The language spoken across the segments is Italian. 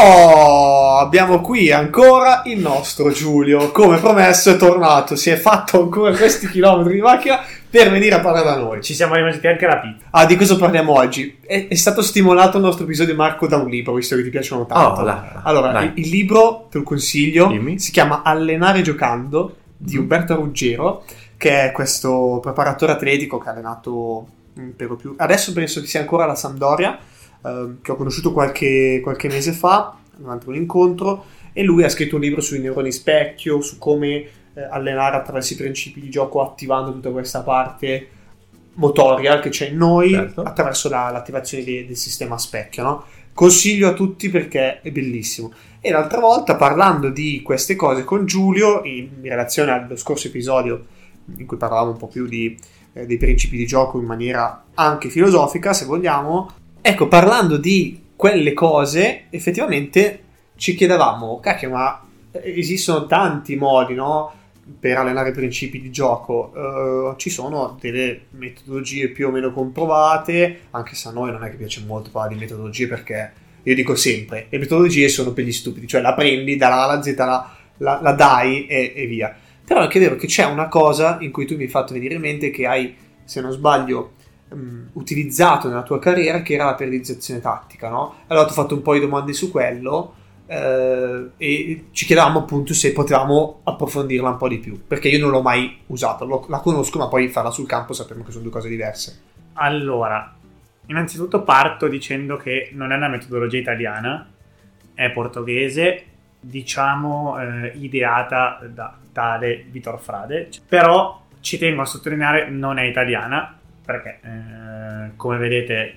Oh, abbiamo qui ancora il nostro Giulio. Come promesso è tornato, si è fatto ancora questi chilometri di macchina per venire a parlare da noi. Ci siamo rimasti anche la pizza. Ah, di cosa parliamo oggi? È, è stato stimolato il nostro episodio Marco da un libro, visto che ti piacciono tanto. Oh, dai, allora, dai. Il, il libro, te lo consiglio, Dimmi. si chiama Allenare giocando di Mm. Umberto Ruggero, che è questo preparatore atletico che ha allenato mm, per lo più. Adesso penso che sia ancora alla Sampdoria, ehm, che ho conosciuto qualche, qualche mese fa durante un incontro. E lui ha scritto un libro sui neuroni specchio, su come eh, allenare attraverso i principi di gioco, attivando tutta questa parte motoria che c'è in noi Certo. attraverso la- l'attivazione de- del sistema specchio. No? Consiglio a tutti perché è bellissimo. E l'altra volta, parlando di queste cose con Giulio, in, in relazione allo scorso episodio in cui parlavamo un po' più di, eh, dei principi di gioco in maniera anche filosofica, se vogliamo, ecco, parlando di quelle cose, effettivamente ci chiedevamo, cacchio, ma esistono tanti modi, no? Per allenare i principi di gioco. Eh, ci sono delle metodologie più o meno comprovate, anche se a noi non è che piace molto parlare di metodologie perché io dico sempre, le metodologie sono per gli stupidi, cioè la prendi dalla A alla Z, la, la- la dai e, e via. Però è anche vero che c'è una cosa in cui tu mi hai fatto venire in mente che hai, se non sbaglio, ehm, utilizzato nella tua carriera, che era la periodizzazione tattica, no? Allora ti ho fatto un po' di domande su quello eh, e ci chiedevamo appunto se potevamo approfondirla un po' di più, perché io non l'ho mai usata, L'ho- la conosco, ma poi farla sul campo sappiamo che sono due cose diverse. Allora, innanzitutto parto dicendo che non è una metodologia italiana, è portoghese, diciamo eh, ideata da tale Vitor Frade, però ci tengo a sottolineare non è italiana, perché eh, come vedete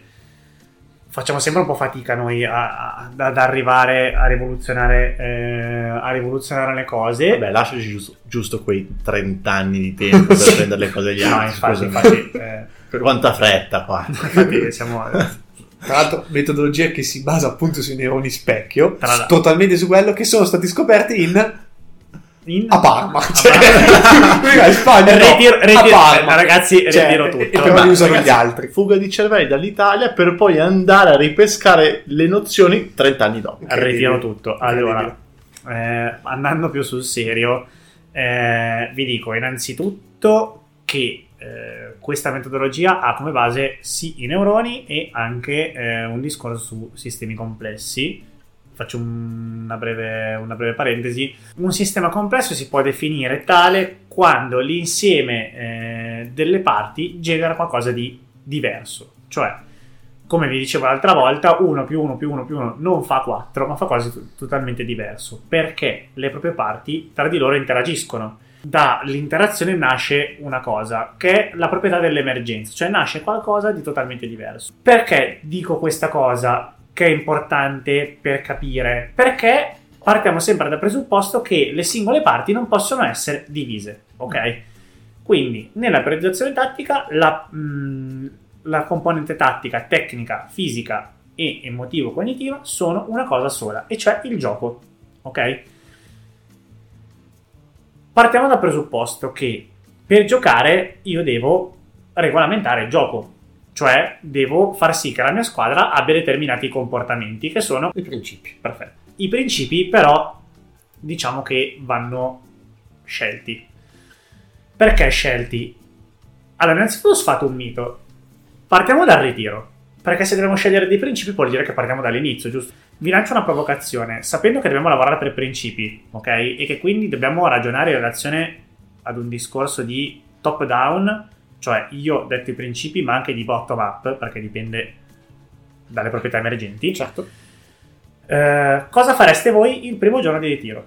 facciamo sempre un po' fatica noi a- a- ad arrivare a rivoluzionare, eh, a rivoluzionare le cose. Vabbè, lasciaci giusto, giusto quei 30 anni di tempo per prendere le cose agli no, altri. infatti, scusami. infatti, eh, Quanta fretta qua. infatti siamo... Tra l'altro, metodologia che si basa appunto sui neuroni specchio, totalmente su quello che sono stati scoperti in In- a Parma. A Cioè, in Spagna, no, Ritiro- a Parma. ragazzi, Cioè, ritiro tutto. E però Ma, li usano ragazzi, gli altri. Fuga di cervelli dall'Italia per poi andare a ripescare le nozioni 30 anni dopo. Ritiro tutto. Allora, eh, andando più sul serio, eh, vi dico innanzitutto che eh, questa metodologia ha come base sì i neuroni e anche eh, un discorso su sistemi complessi. Faccio un- una breve, una breve parentesi. Un sistema complesso si può definire tale quando l'insieme eh, delle parti genera qualcosa di diverso. Cioè, come vi dicevo l'altra volta, 1 più 1 più 1 più 1 non fa 4, ma fa qualcosa di totalmente diverso. Perché le proprie parti tra di loro interagiscono. Dall'interazione nasce una cosa, che è la proprietà dell'emergenza, cioè nasce qualcosa di totalmente diverso. Perché dico questa cosa che è importante per capire? Perché partiamo sempre dal presupposto che le singole parti non possono essere divise, ok? Quindi, nella periodizzazione tattica, la, mh, la componente tattica, tecnica, fisica e emotivo-cognitiva sono una cosa sola, e cioè il gioco, ok? Partiamo dal presupposto che per giocare io devo regolamentare il gioco, cioè devo far sì che la mia squadra abbia determinati comportamenti che sono I principi. Perfetto. I principi, però, diciamo che vanno scelti. Perché scelti? Allora, innanzitutto sfato un mito. Partiamo dal ritiro. Perché se dobbiamo scegliere dei principi vuol dire che partiamo dall'inizio, giusto? Vi lancio una provocazione. Sapendo che dobbiamo lavorare per principi, ok? E che quindi dobbiamo ragionare in relazione ad un discorso di top down, cioè io detto i principi, ma anche di bottom up, perché dipende dalle proprietà emergenti. Certo. Eh, cosa fareste voi il primo giorno di ritiro?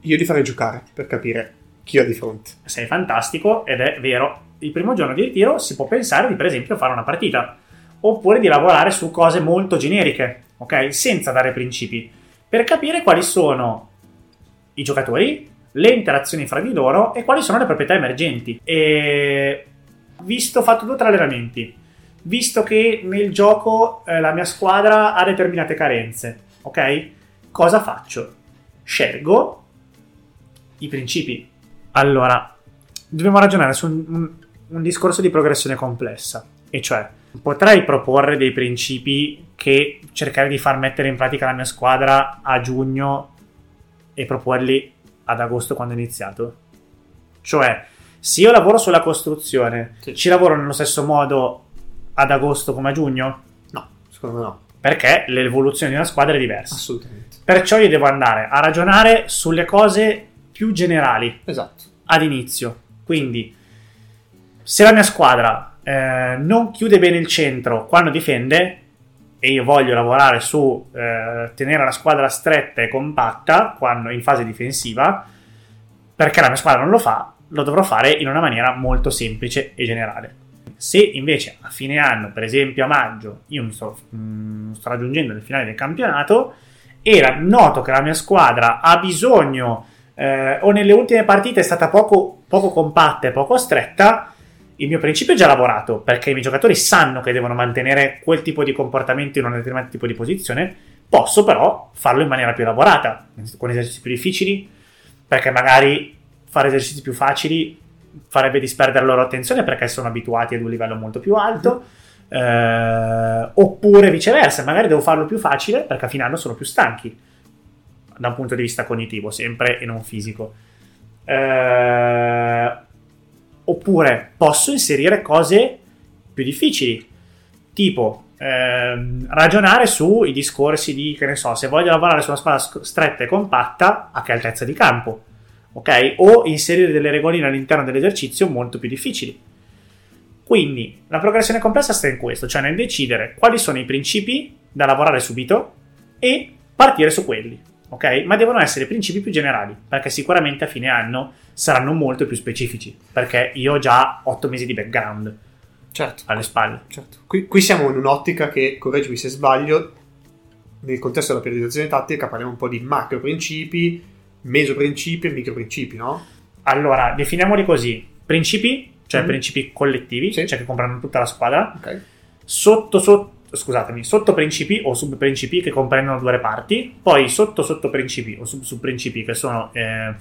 Io li farei giocare per capire chi ho di fronte. Sei fantastico ed è vero. Il primo giorno di ritiro si può pensare di, per esempio, fare una partita oppure di lavorare su cose molto generiche, ok? Senza dare principi, per capire quali sono i giocatori, le interazioni fra di loro e quali sono le proprietà emergenti. E visto fatto due o tre allenamenti, visto che nel gioco eh, la mia squadra ha determinate carenze, ok? Cosa faccio? Scelgo i principi. Allora, dobbiamo ragionare su un, un- un discorso di progressione complessa, e cioè potrei proporre dei principi che cercare di far mettere in pratica la mia squadra a giugno e proporli ad agosto quando ho iniziato. Cioè, se io lavoro sulla costruzione, Sì. ci lavoro nello stesso modo ad agosto come a giugno? No, secondo me no. Perché l'evoluzione di una squadra è diversa. Assolutamente. Perciò io devo andare a ragionare sulle cose più generali Esatto. ad inizio. Quindi, se la mia squadra eh, non chiude bene il centro quando difende, e io voglio lavorare su eh, tenere la squadra stretta e compatta quando in fase difensiva, perché la mia squadra non lo fa, lo dovrò fare in una maniera molto semplice e generale. Se invece a fine anno, per esempio a maggio, io sto, mm, sto raggiungendo il finale del campionato e noto che la mia squadra ha bisogno eh, o nelle ultime partite è stata poco, poco compatta e poco stretta, il mio principio è già lavorato perché i miei giocatori sanno che devono mantenere quel tipo di comportamento in un determinato tipo di posizione. Posso però farlo in maniera più elaborata, con esercizi più difficili, perché magari fare esercizi più facili farebbe disperdere la loro attenzione perché sono abituati ad un livello molto più alto. eh, oppure viceversa, magari devo farlo più facile perché a fine anno sono più stanchi da un punto di vista cognitivo, sempre e non fisico. Eh, oppure posso inserire cose più difficili, tipo ehm, ragionare sui discorsi di, che ne so, se voglio lavorare su una squadra stretta e compatta, a che altezza di campo, ok? O inserire delle regoline all'interno dell'esercizio molto più difficili. Quindi la progressione complessa sta in questo, cioè nel decidere quali sono i principi da lavorare subito e partire su quelli, ok? Ma devono essere principi più generali, perché sicuramente a fine anno saranno molto più specifici, perché io ho già 8 mesi di background Certo. alle spalle. certo. Qui, qui siamo in un'ottica che, correggimi se sbaglio, nel contesto della periodizzazione tattica parliamo un po' di macro principi, meso principi e micro principi, no? Allora, definiamoli così: principi, cioè Mhm. principi collettivi, Sì. cioè che comprano tutta la squadra, Ok. sotto sotto scusatemi, sotto principi o subprincipi che comprendono due reparti, poi sotto sotto principi o sub subprincipi che sono eh,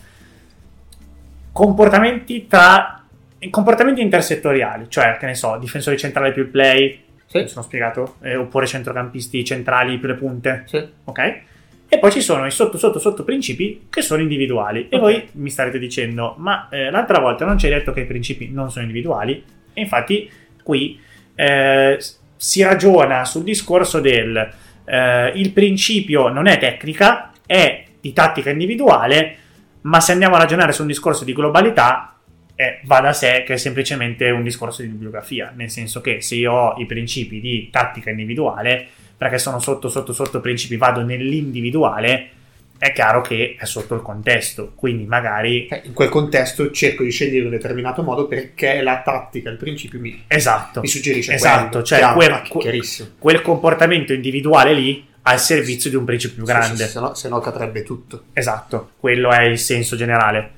comportamenti tra comportamenti intersettoriali, cioè che ne so, difensori centrali più il play, Sì. mi sono spiegato, Eh, oppure centrocampisti centrali più le punte, Sì. ok? E poi ci sono i sotto sotto sotto principi che sono individuali. E voi mi starete dicendo, ma eh, l'altra volta non ci hai detto che i principi non sono individuali? E infatti qui eh, si ragiona sul discorso del eh, il principio non è tecnica, è di tattica individuale, ma se andiamo a ragionare su un discorso di globalità, eh, va da sé che è semplicemente un discorso di bibliografia, nel senso che se io ho i principi di tattica individuale, perché sono sotto sotto sotto principi, vado nell'individuale, è chiaro che è sotto il contesto, quindi magari Eh, In quel contesto cerco di scegliere un determinato modo perché la tattica, il principio mi, esatto, mi suggerisce esatto, quello. cioè quel, ma chiarissimo. quel comportamento individuale lì al servizio di un principio più grande. Sì, sì, se, no, se no cadrebbe tutto. Esatto, quello è il senso generale.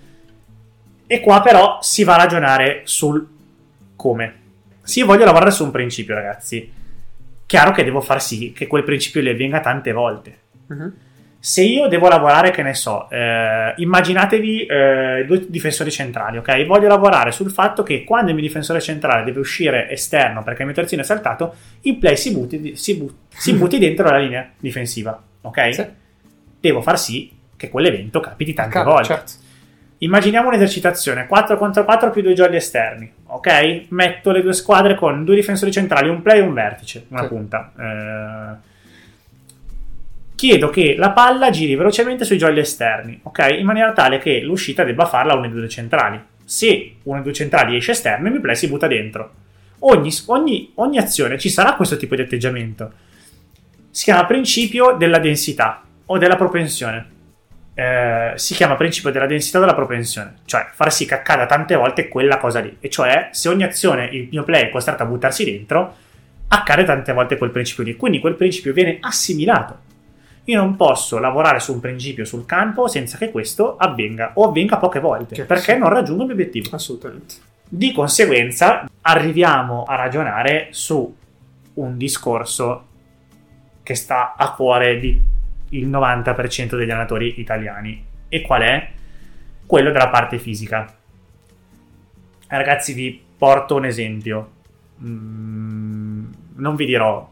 E qua però si va a ragionare sul come. Se io voglio lavorare su un principio, ragazzi, chiaro che devo far sì che quel principio le avvenga tante volte. Mhm. Se io devo lavorare, che ne so, eh, immaginatevi eh, due difensori centrali, ok? Voglio lavorare sul fatto che quando il mio difensore centrale deve uscire esterno perché il mio terzino è saltato, il play si butti, si bu- si butti dentro la linea difensiva, ok? Sì. Devo far sì che quell'evento capiti tante Cavolo, volte. certo. Immaginiamo un'esercitazione 4 contro 4 più due jolly esterni, ok? Metto le due squadre con due difensori centrali, un play e un vertice, una Sì. punta. Eh, Chiedo che la palla giri velocemente sui jolly esterni, ok? In maniera tale che l'uscita debba farla a uno dei due centrali. Se uno dei due centrali esce esterno, il mio play si butta dentro. Ogni, ogni- ogni azione ci sarà questo tipo di atteggiamento. Si chiama principio della densità o della propensione eh, si chiama principio della densità della propensione, cioè far sì che accada tante volte quella cosa lì, e cioè se ogni azione il mio play è costretto a buttarsi dentro, accade tante volte quel principio lì, quindi quel principio viene assimilato. Io non posso lavorare su un principio sul campo senza che questo avvenga o avvenga poche volte, Certo. perché non raggiungo il mio obiettivo. Assolutamente. Di conseguenza arriviamo a ragionare su un discorso che sta a cuore di il 90% degli allenatori italiani. E qual è? Quello della parte fisica. Ragazzi, vi porto un esempio. Mm, non vi dirò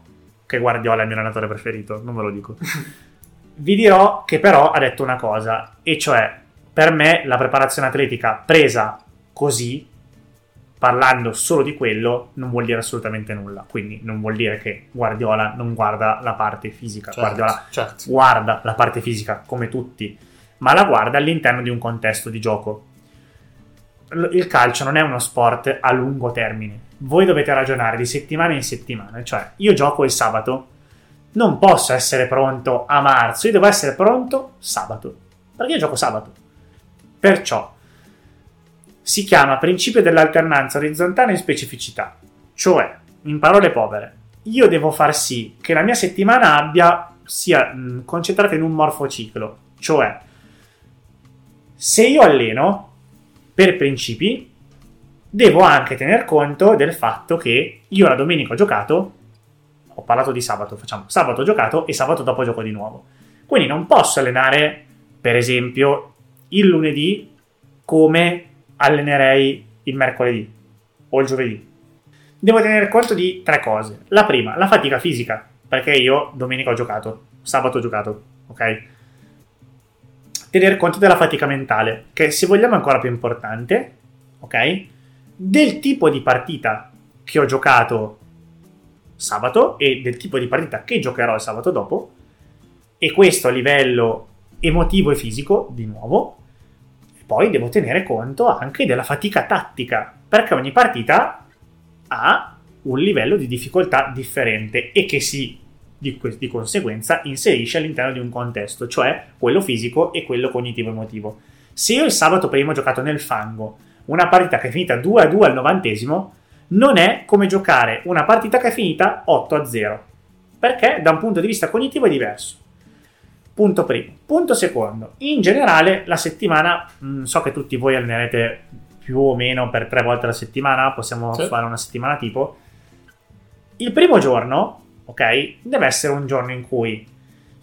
che Guardiola è il mio allenatore preferito, non ve lo dico. Vi dirò che però ha detto una cosa, e cioè per me la preparazione atletica presa così, parlando solo di quello, non vuol dire assolutamente nulla. Quindi non vuol dire che Guardiola non guarda la parte fisica. Certo, Guardiola certo. guarda la parte fisica come tutti, ma la guarda all'interno di un contesto di gioco. Il calcio non è uno sport a lungo termine. Voi dovete ragionare di settimana in settimana. Cioè, io gioco il sabato, non posso essere pronto a marzo, io devo essere pronto sabato. Perché io gioco sabato. Perciò si chiama principio dell'alternanza orizzontale in specificità. Cioè, in parole povere, io devo far sì che la mia settimana abbia sia concentrata in un morfociclo. Cioè, se io alleno per principi, devo anche tener conto del fatto che io la domenica ho giocato, ho parlato di sabato, facciamo sabato ho giocato e sabato dopo gioco di nuovo. Quindi non posso allenare, per esempio, il lunedì come allenerei il mercoledì o il giovedì. Devo tenere conto di tre cose. La prima, la fatica fisica, perché io domenica ho giocato, sabato ho giocato, ok? Tener conto della fatica mentale, che se vogliamo è ancora più importante, ok? Del tipo di partita che ho giocato sabato e del tipo di partita che giocherò il sabato dopo, e questo a livello emotivo e fisico, di nuovo, poi devo tenere conto anche della fatica tattica, perché ogni partita ha un livello di difficoltà differente e che si di, di, conseguenza inserisce all'interno di un contesto, cioè quello fisico e quello cognitivo-emotivo. Se io il sabato prima ho giocato nel fango una partita che è finita 2 a 2 al novantesimo, non è come giocare una partita che è finita 8 a 0, perché da un punto di vista cognitivo è diverso. Punto primo. Punto secondo. In generale, la settimana, mh, so che tutti voi allenerete più o meno per tre volte alla settimana, possiamo Sì. fare una settimana tipo. Il primo giorno, ok, deve essere un giorno in cui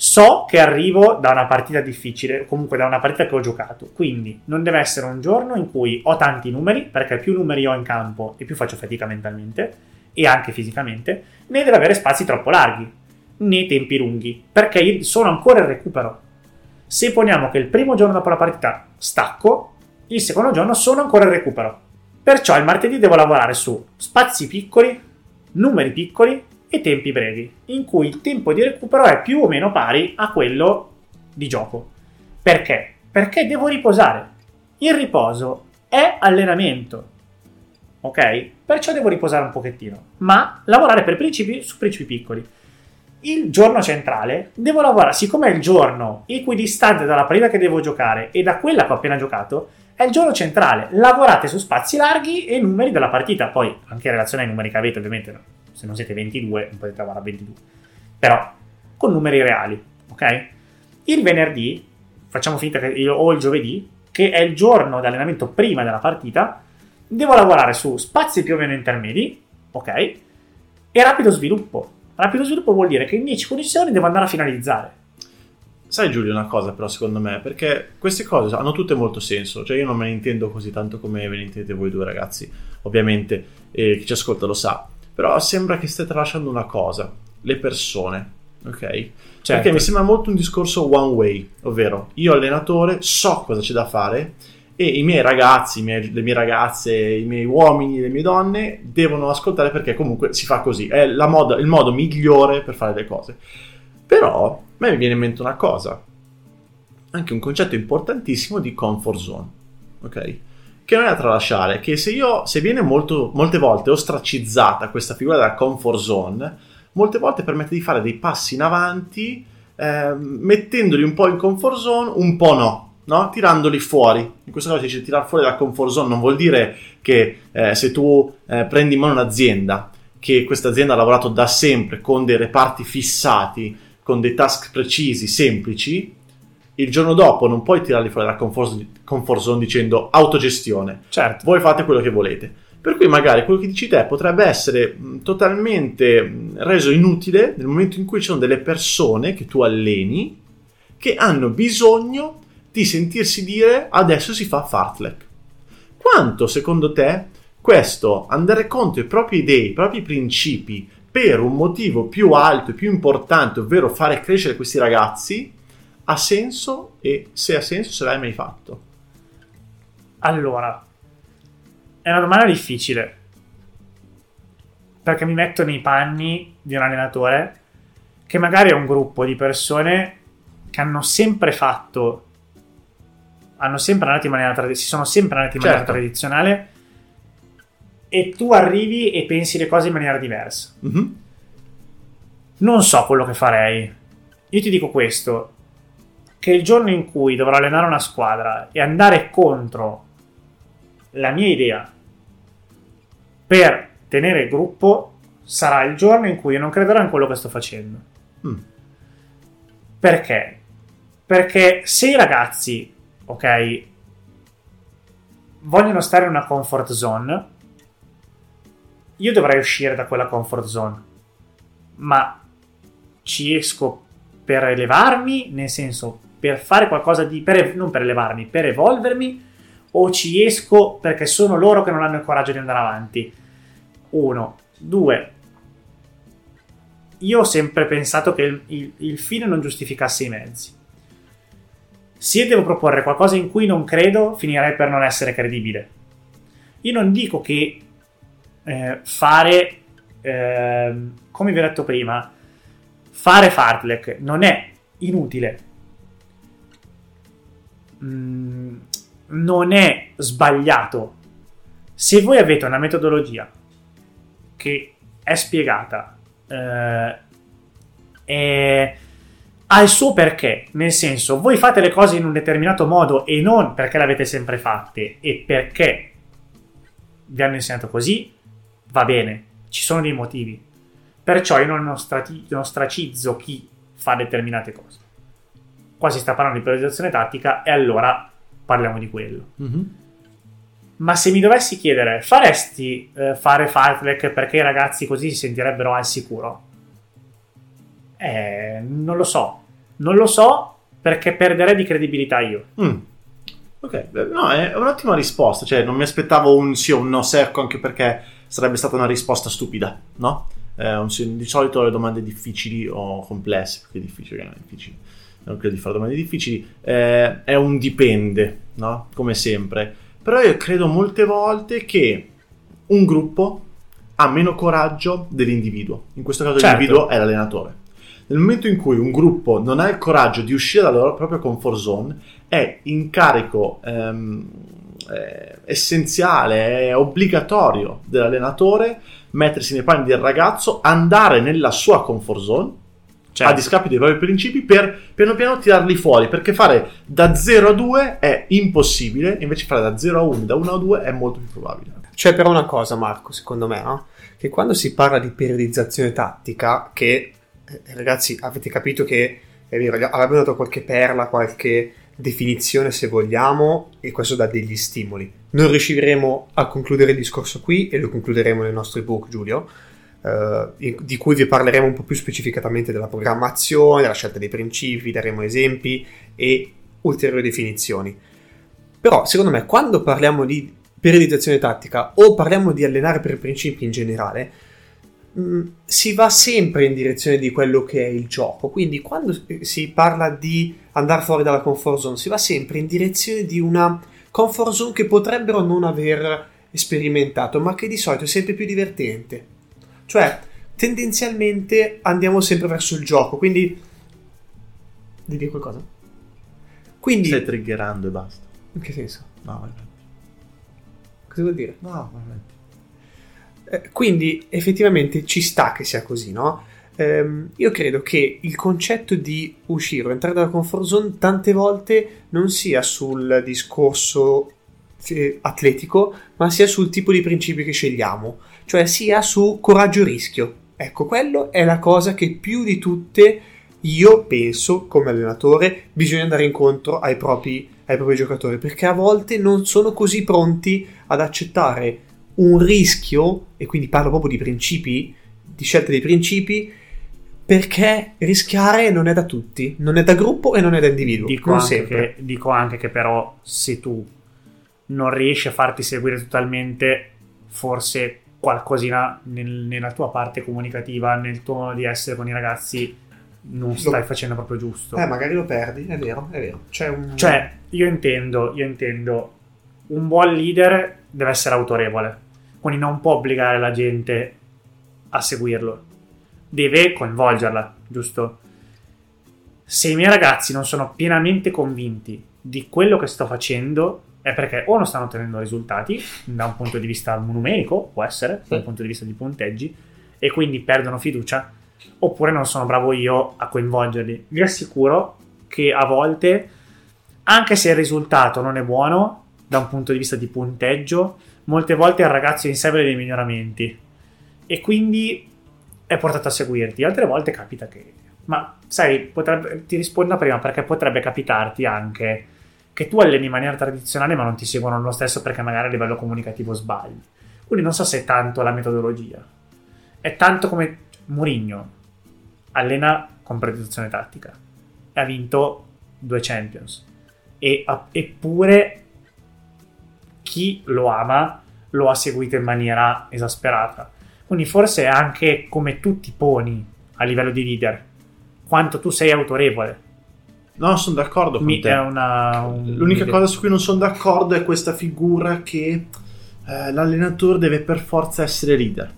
so che arrivo da una partita difficile, comunque da una partita che ho giocato. Quindi non deve essere un giorno in cui ho tanti numeri, perché più numeri ho in campo e più faccio fatica mentalmente e anche fisicamente, né deve avere spazi troppo larghi né tempi lunghi, perché sono ancora in recupero. Se poniamo che il primo giorno dopo la partita stacco, il secondo giorno sono ancora in recupero. Perciò il martedì devo lavorare su spazi piccoli, numeri piccoli e tempi brevi, in cui il tempo di recupero è più o meno pari a quello di gioco. Perché? Perché devo riposare. Il riposo è allenamento. Ok? Perciò devo riposare un pochettino, ma lavorare per principi su principi piccoli il giorno centrale devo lavorare, siccome è il giorno equidistante dalla partita che devo giocare e da quella che ho appena giocato, è il giorno centrale. Lavorate su spazi larghi e numeri della partita. Poi, anche in relazione ai numeri che avete, ovviamente. Se non siete 22, non potete lavorare a 22. Però, con numeri reali, ok? Il venerdì, facciamo finta che io o il giovedì, che è il giorno di allenamento prima della partita, devo lavorare su spazi più o meno intermedi, ok? E rapido sviluppo. Rapido sviluppo vuol dire che in 10 posizioni devo andare a finalizzare. Sai Giulio una cosa però secondo me, perché queste cose hanno tutte molto senso, cioè io non me ne intendo così tanto come ve ne intendete voi due ragazzi, ovviamente eh, chi ci ascolta lo sa, però sembra che stai tralasciando una cosa, le persone, ok? Certo. Perché mi sembra molto un discorso one way, ovvero io allenatore so cosa c'è da fare e i miei ragazzi, i miei- le mie ragazze, i miei uomini, le mie donne devono ascoltare perché comunque si fa così, è la moda- il modo migliore per fare le cose. Però a me mi viene in mente una cosa, anche un concetto importantissimo di comfort zone, ok? Che non è da tralasciare, che se io, se viene molto, molte volte ostracizzata questa figura della comfort zone, molte volte permette di fare dei passi in avanti, ehm, mettendoli un po' in comfort zone, un po' no, no? tirandoli fuori. In questo caso si dice tirare fuori dalla comfort zone, non vuol dire che eh, se tu eh, prendi in mano un'azienda, che questa azienda ha lavorato da sempre con dei reparti fissati, con dei task precisi, semplici, il giorno dopo non puoi tirarli fuori dalla comfort, comfort zone dicendo autogestione Certo. voi fate quello che volete. Per cui magari quello che dici te potrebbe essere mh, totalmente mh, reso inutile nel momento in cui ci sono delle persone che tu alleni che hanno bisogno di sentirsi dire adesso si fa fartlek. Quanto secondo te questo andare contro i propri idee, i propri principi per un motivo più alto e più importante, ovvero fare crescere questi ragazzi, ha senso e se ha senso se l'hai mai fatto? Allora, è una domanda difficile. Perché mi metto nei panni di un allenatore che magari è un gruppo di persone che hanno sempre fatto, hanno sempre allenato in maniera tradizionale, si sono sempre allenati in maniera Certo. tradizionale e tu arrivi e pensi le cose in maniera diversa. Mhm. Non so quello che farei. Io ti dico questo: che il giorno in cui dovrò allenare una squadra e andare contro la mia idea per tenere il gruppo, sarà il giorno in cui io non crederò in quello che sto facendo. Mm. Perché? Perché se i ragazzi, ok, vogliono stare in una comfort zone, io dovrei uscire da quella comfort zone. Ma ci esco per elevarmi, nel senso per fare qualcosa di... Per, non per elevarmi, per evolvermi, o ci esco perché sono loro che non hanno il coraggio di andare avanti. Uno. Due. Io ho sempre pensato che il, il- il fine non giustificasse i mezzi. Se devo proporre qualcosa in cui non credo, finirei per non essere credibile. Io non dico che eh, fare, ehm, come vi ho detto prima, fare fartlek non è inutile. Mm, non è sbagliato. Se voi avete una metodologia che è spiegata, eh, è- ha il suo perché, nel senso, voi fate le cose in un determinato modo e non perché le avete sempre fatte e perché vi hanno insegnato così, va bene, ci sono dei motivi. Perciò io non ostracizzo chi fa determinate cose. Qua si sta parlando di priorizzazione tattica e allora parliamo di quello. Mhm. Ma se mi dovessi chiedere, faresti eh, fare Fartlek perché i ragazzi così si sentirebbero al sicuro? Eh, non lo so. Non lo so perché perderei di credibilità io. Mm. Ok, beh, no, è un'ottima risposta. Cioè, non mi aspettavo un sì o un no secco, anche perché sarebbe stata una risposta stupida, no? Eh, un di solito le domande difficili o complesse, perché difficile, non è difficile. Non credo di fare domande difficili. eh, è un dipende, no? Come sempre. Però io credo molte volte che un gruppo ha meno coraggio dell'individuo. In questo caso Certo. l'individuo è l'allenatore. Nel momento in cui un gruppo non ha il coraggio di uscire dalla loro propria comfort zone, è incarico ehm, eh, essenziale, è obbligatorio dell'allenatore mettersi nei panni del ragazzo, andare nella sua comfort zone Certo. a discapito dei propri principi per piano piano tirarli fuori perché fare da 0 a 2 è impossibile invece fare da 0 a 1 da 1 a 2 è molto più probabile C'è però una cosa, Marco, secondo me, no? che quando si parla di periodizzazione tattica, che eh, ragazzi avete capito che è vero, abbiamo dato qualche perla, qualche definizione se vogliamo, e questo dà degli stimoli. Non riusciremo a concludere il discorso qui e lo concluderemo nel nostro ebook, Giulio, eh, di cui vi parleremo un po' più specificatamente della programmazione, della scelta dei principi, daremo esempi e ulteriori definizioni. Però, secondo me, quando parliamo di periodizzazione tattica o parliamo di allenare per principi in generale, mh, si va sempre in direzione di quello che è il gioco. Quindi, quando eh, si parla di andare fuori dalla comfort zone, si va sempre in direzione di una comfort zone che potrebbero non aver sperimentato, ma che di solito è sempre più divertente. Cioè, tendenzialmente andiamo sempre verso il gioco. Quindi, devi dire qualcosa? Quindi, stai triggerando e basta in che senso? no vai avanti. Cosa vuol dire? no vai avanti. Eh, quindi effettivamente ci sta che sia così, no? Ehm, io credo che il concetto di uscire o entrare dalla comfort zone tante volte non sia sul discorso eh, atletico, ma sia sul tipo di principi che scegliamo, cioè sia su coraggio rischio. Ecco, quello è la cosa che più di tutte io penso come allenatore bisogna andare incontro ai propri, ai propri giocatori perché a volte non sono così pronti ad accettare un rischio, e quindi parlo proprio di principi, di scelta dei principi, perché rischiare non è da tutti, non è da gruppo e non è da individuo. Dico anche, che, dico anche che però se tu non riesci a farti seguire totalmente, forse qualcosina nel- nella tua parte comunicativa, nel tuo modo di essere con i ragazzi, non stai facendo proprio giusto. Eh, magari lo perdi, è vero, è vero. Un... Cioè, io intendo, io intendo, un buon leader deve essere autorevole, quindi non può obbligare la gente a seguirlo, deve coinvolgerla, giusto? Se i miei ragazzi non sono pienamente convinti di quello che sto facendo, è perché o non stanno ottenendo risultati da un punto di vista numerico, può essere, da un punto di vista di punteggi, e quindi perdono fiducia, oppure non sono bravo io a coinvolgerli. Vi assicuro che a volte, anche se il risultato non è buono da un punto di vista di punteggio, molte volte il ragazzo in sé vede dei miglioramenti e quindi è portato a seguirti. Altre volte capita che, ma sai, potrebbe, ti rispondo prima perché potrebbe capitarti anche che tu alleni in maniera tradizionale ma non ti seguono lo stesso perché magari a livello comunicativo sbagli. Quindi non so se è tanto la metodologia. È tanto come Mourinho allena con predizione tattica e ha vinto due Champions. E, eppure chi lo ama lo ha seguito in maniera esasperata. Quindi forse è anche come tu ti poni a livello di leader, quanto tu sei autorevole. No, sono d'accordo con Mi- te. è una, un- L'unica cosa su cui non sono d'accordo è questa figura che eh, l'allenatore deve per forza essere leader.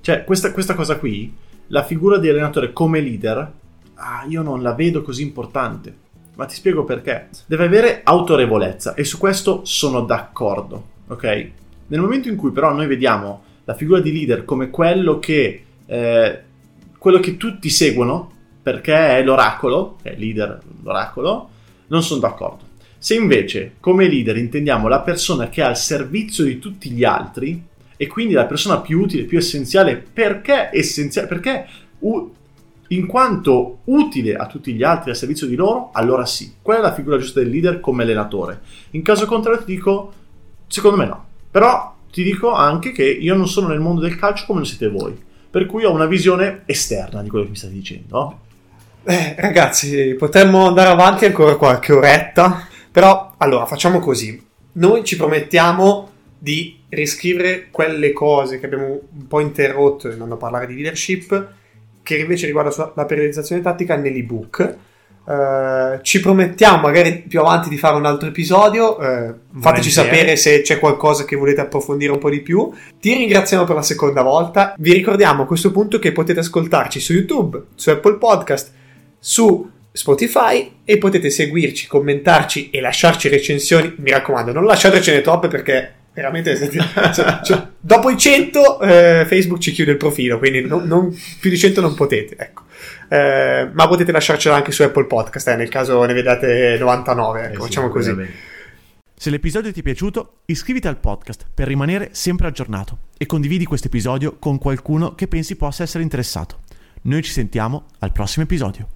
Cioè, questa, questa cosa qui, la figura di allenatore come leader, ah, io non la vedo così importante. Ma ti spiego perché. Deve avere autorevolezza e su questo sono d'accordo, ok? Nel momento in cui però noi vediamo la figura di leader come quello che, eh, quello che tutti seguono, perché è l'oracolo, è leader, l'oracolo, non sono d'accordo. Se invece come leader intendiamo la persona che è al servizio di tutti gli altri e quindi la persona più utile, più essenziale, perché essenziale? Perché u- in quanto utile a tutti gli altri al servizio di loro, allora sì, quella è la figura giusta del leader come allenatore. In caso contrario ti dico, secondo me no. Però ti dico anche che io non sono nel mondo del calcio come lo siete voi, per cui ho una visione esterna di quello che mi state dicendo. Eh, ragazzi, potremmo andare avanti ancora qualche oretta, però allora facciamo così. Noi ci promettiamo di riscrivere quelle cose che abbiamo un po' interrotto andando a parlare di leadership, che invece riguarda la periodizzazione tattica nell'ebook. Eh, ci promettiamo magari più avanti di fare un altro episodio. eh, fateci sapere se c'è qualcosa che volete approfondire un po' di più. Ti ringraziamo per la seconda volta. Vi ricordiamo a questo punto che potete ascoltarci su YouTube, su Apple Podcast, su Spotify e potete seguirci, commentarci e lasciarci recensioni. Mi raccomando, non lasciatecene troppe perché veramente cioè, cioè, dopo i 100 eh, Facebook ci chiude il profilo, quindi non- non- più di 100 non potete, ecco. Eh, ma potete lasciarcela anche su Apple Podcast, eh, nel caso ne vedate 99, ecco, Eh sì, facciamo così. Se l'episodio ti è piaciuto, iscriviti al podcast per rimanere sempre aggiornato e condividi questo episodio con qualcuno che pensi possa essere interessato. Noi ci sentiamo al prossimo episodio.